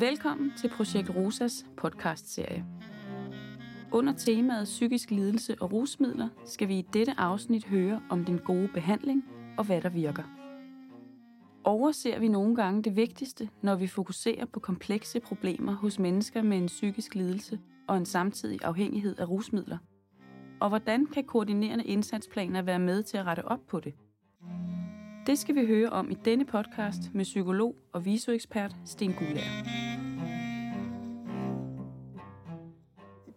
Velkommen til Projekt Rosas podcast-serie. Under temaet psykisk lidelse og rusmidler skal vi i dette afsnit høre om den gode behandling og hvad der virker. Overser vi nogle gange det vigtigste, når vi fokuserer på komplekse problemer hos mennesker med en psykisk lidelse og en samtidig afhængighed af rusmidler? Og hvordan kan koordinerende indsatsplaner være med til at rette op på det? Det skal vi høre om i denne podcast med psykolog og visoekspert Sten Gulager.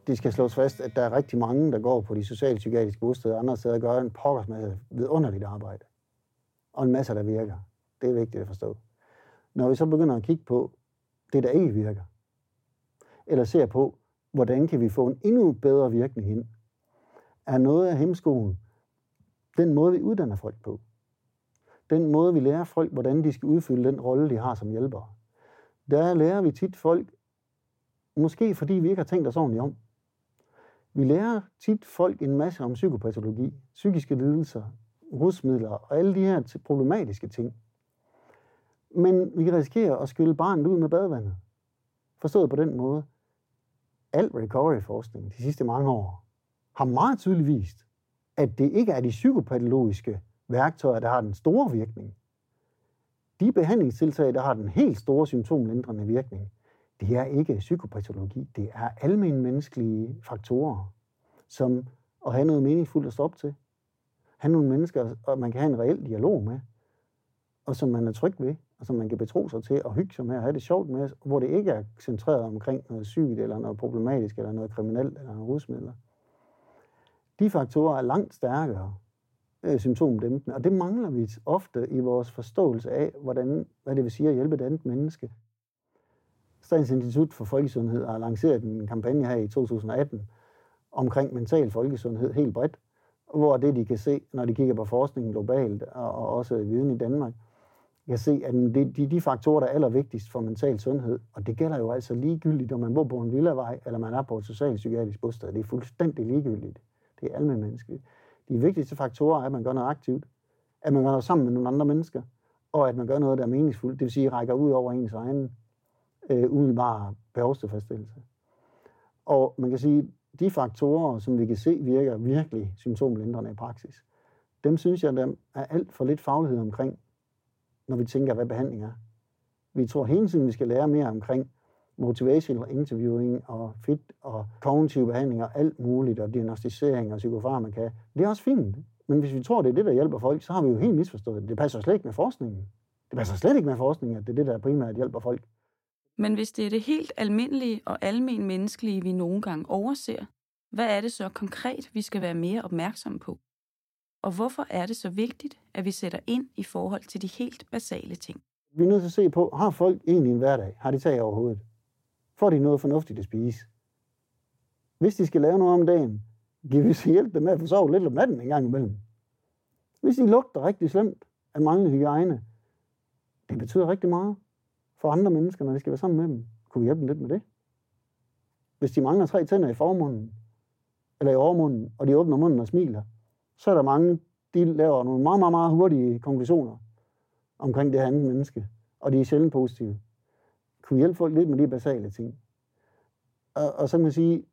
Det skal slås fast, at der er rigtig mange, der går på de socialpsykiatriske bosteder og andre steder og gør en pokkers med vidunderligt arbejde. Og en masse, der virker. Det er vigtigt at forstå. Når vi så begynder at kigge på det, der ikke virker, eller ser på, hvordan kan vi få en endnu bedre virkning ind, er noget af hemskolen den måde, vi uddanner folk på. Den måde, vi lærer folk, hvordan de skal udfylde den rolle, de har som hjælpere. Der lærer vi tit folk, måske fordi vi ikke har tænkt os ordentligt om. Vi lærer tit folk en masse om psykopatologi, psykiske lidelser, rusmidler og alle de her problematiske ting. Men vi kan risikere at skylle barnet ud med badevandet. Forstået på den måde. Al recovery-forskning de sidste mange år har meget tydeligt vist, at det ikke er de psykopatologiske værktøjer, der har den store virkning. De behandlingstiltag, der har den helt store symptomlindrende virkning, det er ikke psykopatologi, det er almindelige menneskelige faktorer, som at have noget meningsfuldt at stoppe til. Have nogle mennesker, og man kan have en reel dialog med, og som man er tryg ved, og som man kan betro sig til og hygge sig med og have det sjovt med, hvor det ikke er centreret omkring noget sygt, eller noget problematisk, eller noget kriminelt, eller noget rusmidler. De faktorer er langt stærkere øh, symptomdæmpende, og det mangler vi ofte i vores forståelse af, hvordan, hvad det vil sige at hjælpe et andet menneske. Statens Institut for Folkesundhed har lanceret en kampagne her i 2018 omkring mental folkesundhed helt bredt, hvor det de kan se, når de kigger på forskningen globalt og, og også viden i Danmark, kan se, at det de, de faktorer, der er allervigtigst for mental sundhed, og det gælder jo altså ligegyldigt, om man bor på en villavej, eller man er på et socialpsykiatrisk bosted. Det er fuldstændig ligegyldigt. Det er almindeligt De vigtigste faktorer er, at man gør noget aktivt, at man gør noget sammen med nogle andre mennesker, og at man gør noget, der er meningsfuldt, det vil sige, rækker ud over ens egen øh, umiddelbare behovstilfredsstillelse. Og man kan sige, de faktorer, som vi kan se virker virkelig symptomlindrende i praksis, dem synes jeg, der er alt for lidt faglighed omkring, når vi tænker, hvad behandling er. Vi tror hele tiden, vi skal lære mere omkring motivational interviewing og fit og kognitiv behandling og alt muligt, og diagnostisering og psykofarmaka. Det er også fint. Men hvis vi tror, det er det, der hjælper folk, så har vi jo helt misforstået det. Det passer slet ikke med forskningen. Det passer slet ikke med forskningen, at det er det, der primært hjælper folk. Men hvis det er det helt almindelige og almen menneskelige, vi nogle gange overser, hvad er det så konkret, vi skal være mere opmærksomme på? Og hvorfor er det så vigtigt, at vi sætter ind i forhold til de helt basale ting? Vi er nødt til at se på, har folk egentlig en hverdag? Har de tag over hovedet? Får de noget fornuftigt at spise? Hvis de skal lave noget om dagen, giver vi så hjælp dem med at få sovet lidt om natten en gang imellem. Hvis de lugter rigtig slemt af manglende hygiejne, det betyder rigtig meget for andre mennesker, når de skal være sammen med dem. Kunne vi hjælpe dem lidt med det? Hvis de mangler tre tænder i formunden, eller i overmunden, og de åbner munden og smiler, så er der mange, de laver nogle meget, meget, meget hurtige konklusioner omkring det her andet menneske, og de er sjældent positive. Kunne hjælpe folk lidt med de basale ting. Og, og så kan man sige,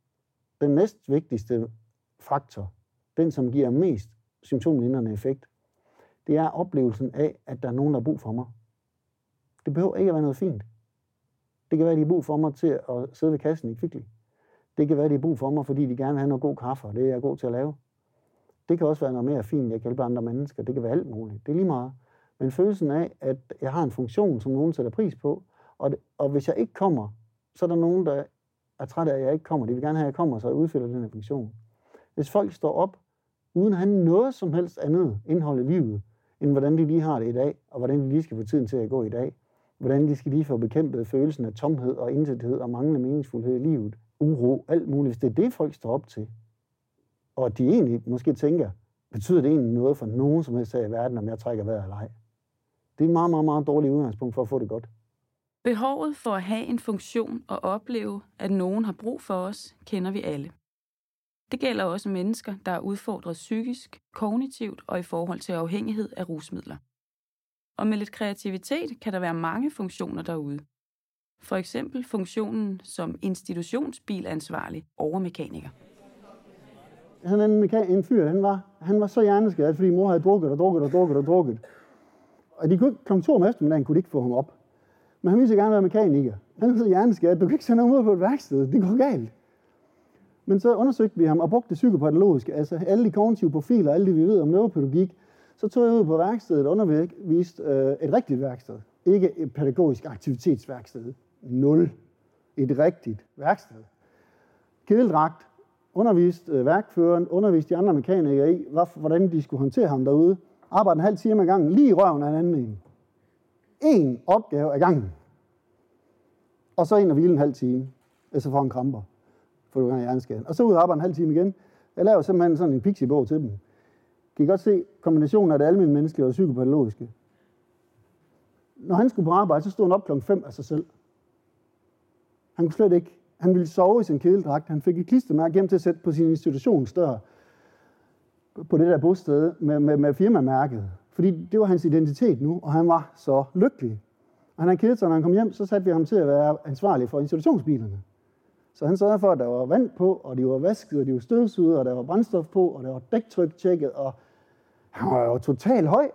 den næst vigtigste faktor, den som giver mest symptomlindrende effekt, det er oplevelsen af, at der er nogen, der har brug for mig. Det behøver ikke at være noget fint. Det kan være, at de har brug for mig til at sidde ved kassen i Kvickly. Det kan være, at de har brug for mig, fordi de gerne vil have noget god kaffe, og det er jeg god til at lave. Det kan også være noget mere fint, jeg kan hjælpe andre mennesker. Det kan være alt muligt. Det er lige meget. Men følelsen af, at jeg har en funktion, som nogen sætter pris på, og, det, og hvis jeg ikke kommer, så er der nogen, der er træt af, at jeg ikke kommer. De vil gerne have, at jeg kommer, så jeg udfylder den her funktion. Hvis folk står op, uden at have noget som helst andet indhold i livet, end hvordan de lige har det i dag, og hvordan de lige skal få tiden til at gå i dag, hvordan de skal lige få bekæmpet følelsen af tomhed og intethed og manglende meningsfuldhed i livet, uro, alt muligt. Hvis det er det, folk står op til, og de egentlig måske tænker, betyder det egentlig noget for nogen som helst her i verden, om jeg trækker vejret eller ej? Det er et meget, meget, meget dårligt udgangspunkt for at få det godt. Behovet for at have en funktion og opleve, at nogen har brug for os, kender vi alle. Det gælder også mennesker, der er udfordret psykisk, kognitivt og i forhold til afhængighed af rusmidler. Og med lidt kreativitet kan der være mange funktioner derude. For eksempel funktionen som institutionsbilansvarlig overmekaniker. Han en, mekan- en fyr, han var, han var så hjerneskadet, fordi mor havde drukket og drukket og drukket og drukket. Og de kunne ikke komme to om eftermiddagen, kunne de ikke få ham op. Men han ville så gerne være mekaniker. Han var så hjerneskadet, du kan ikke sende ham ud på et værksted, det går galt. Men så undersøgte vi ham og brugte det psykopatologiske, altså alle de kognitive profiler, alle det vi ved om neuropædagogik. Så tog jeg ud på værkstedet og underviste øh, et rigtigt værksted. Ikke et pædagogisk aktivitetsværksted. Nul. Et rigtigt værksted. Kedeldragt, underviste øh, værkføreren, underviste de andre mekanikere i, hvad, hvordan de skulle håndtere ham derude. Arbejde en halv time ad gangen, lige i røven af en anden en. En opgave ad gangen. Og så ind og hvile en halv time, så får han kramper, for du kan hjerneskaden. Og så ud og arbejde en halv time igen. Jeg laver simpelthen sådan en pixiebog til dem. Kan I godt se kombinationen af det almindelige menneske og det psykopatologiske? Når han skulle på arbejde, så stod han op klokken 5 af sig selv. Han kunne slet ikke. Han ville sove i sin kedeldragt. Han fik et klistermærke hjem til at sætte på sin institutionsdør på det der bosted med, med, med firmamærket. Fordi det var hans identitet nu, og han var så lykkelig. Og han havde kedet sig, når han kom hjem, så satte vi ham til at være ansvarlig for institutionsbilerne. Så han sørgede for, at der var vand på, og de var vasket, og de var støvsuget, og der var brændstof på, og der var dæktryk tjekket, og han var jo totalt høj.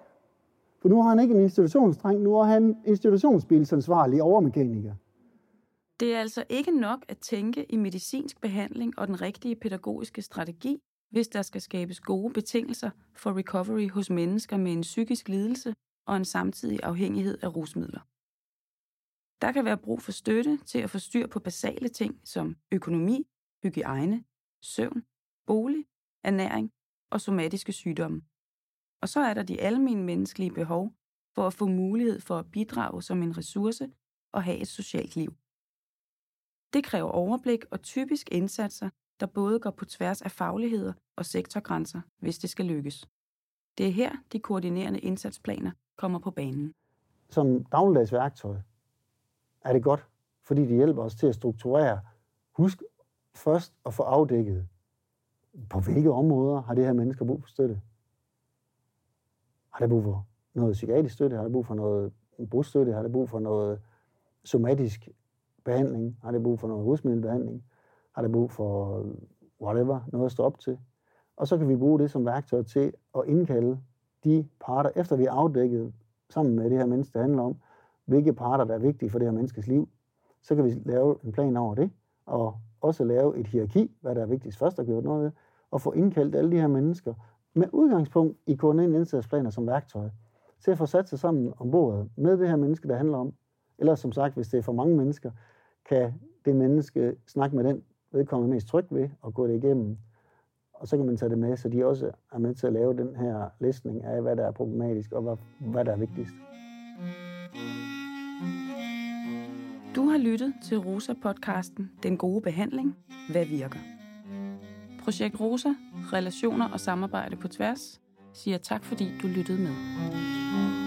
For nu har han ikke en institutionsdreng, nu er han institutionsbilsansvarlig overmekaniker. Det er altså ikke nok at tænke i medicinsk behandling og den rigtige pædagogiske strategi, hvis der skal skabes gode betingelser for recovery hos mennesker med en psykisk lidelse og en samtidig afhængighed af rusmidler. Der kan være brug for støtte til at få styr på basale ting som økonomi, hygiejne, søvn, bolig, ernæring og somatiske sygdomme. Og så er der de almindelige menneskelige behov for at få mulighed for at bidrage som en ressource og have et socialt liv. Det kræver overblik og typisk indsatser, der både går på tværs af fagligheder og sektorgrænser, hvis det skal lykkes. Det er her, de koordinerende indsatsplaner kommer på banen. Som dagligdags værktøj er det godt, fordi det hjælper os til at strukturere. Husk først at få afdækket, på hvilke områder har det her mennesker brug for støtte. Har det brug for noget psykiatrisk støtte? Har det brug for noget brugstøtte? Har det brug for noget somatisk behandling? Har det brug for noget rusmiddelbehandling? Har det brug for whatever, noget at stå op til? Og så kan vi bruge det som værktøj til at indkalde de parter, efter vi har afdækket sammen med det her menneske, det handler om, hvilke parter, der er vigtige for det her menneskes liv. Så kan vi lave en plan over det, og også lave et hierarki, hvad der er vigtigst først at gøre noget ved, og få indkaldt alle de her mennesker med udgangspunkt i koordinerende indsatsplaner som værktøj, til at få sat sig sammen om bordet med det her menneske, der handler om. Eller som sagt, hvis det er for mange mennesker, kan det menneske snakke med den vedkommende mest tryg ved og gå det igennem. Og så kan man tage det med, så de også er med til at lave den her listning af, hvad der er problematisk og hvad, hvad der er vigtigst. Du har lyttet til Rosa-podcasten Den gode behandling. Hvad virker? Projekt Rosa, relationer og samarbejde på tværs, siger tak fordi du lyttede med.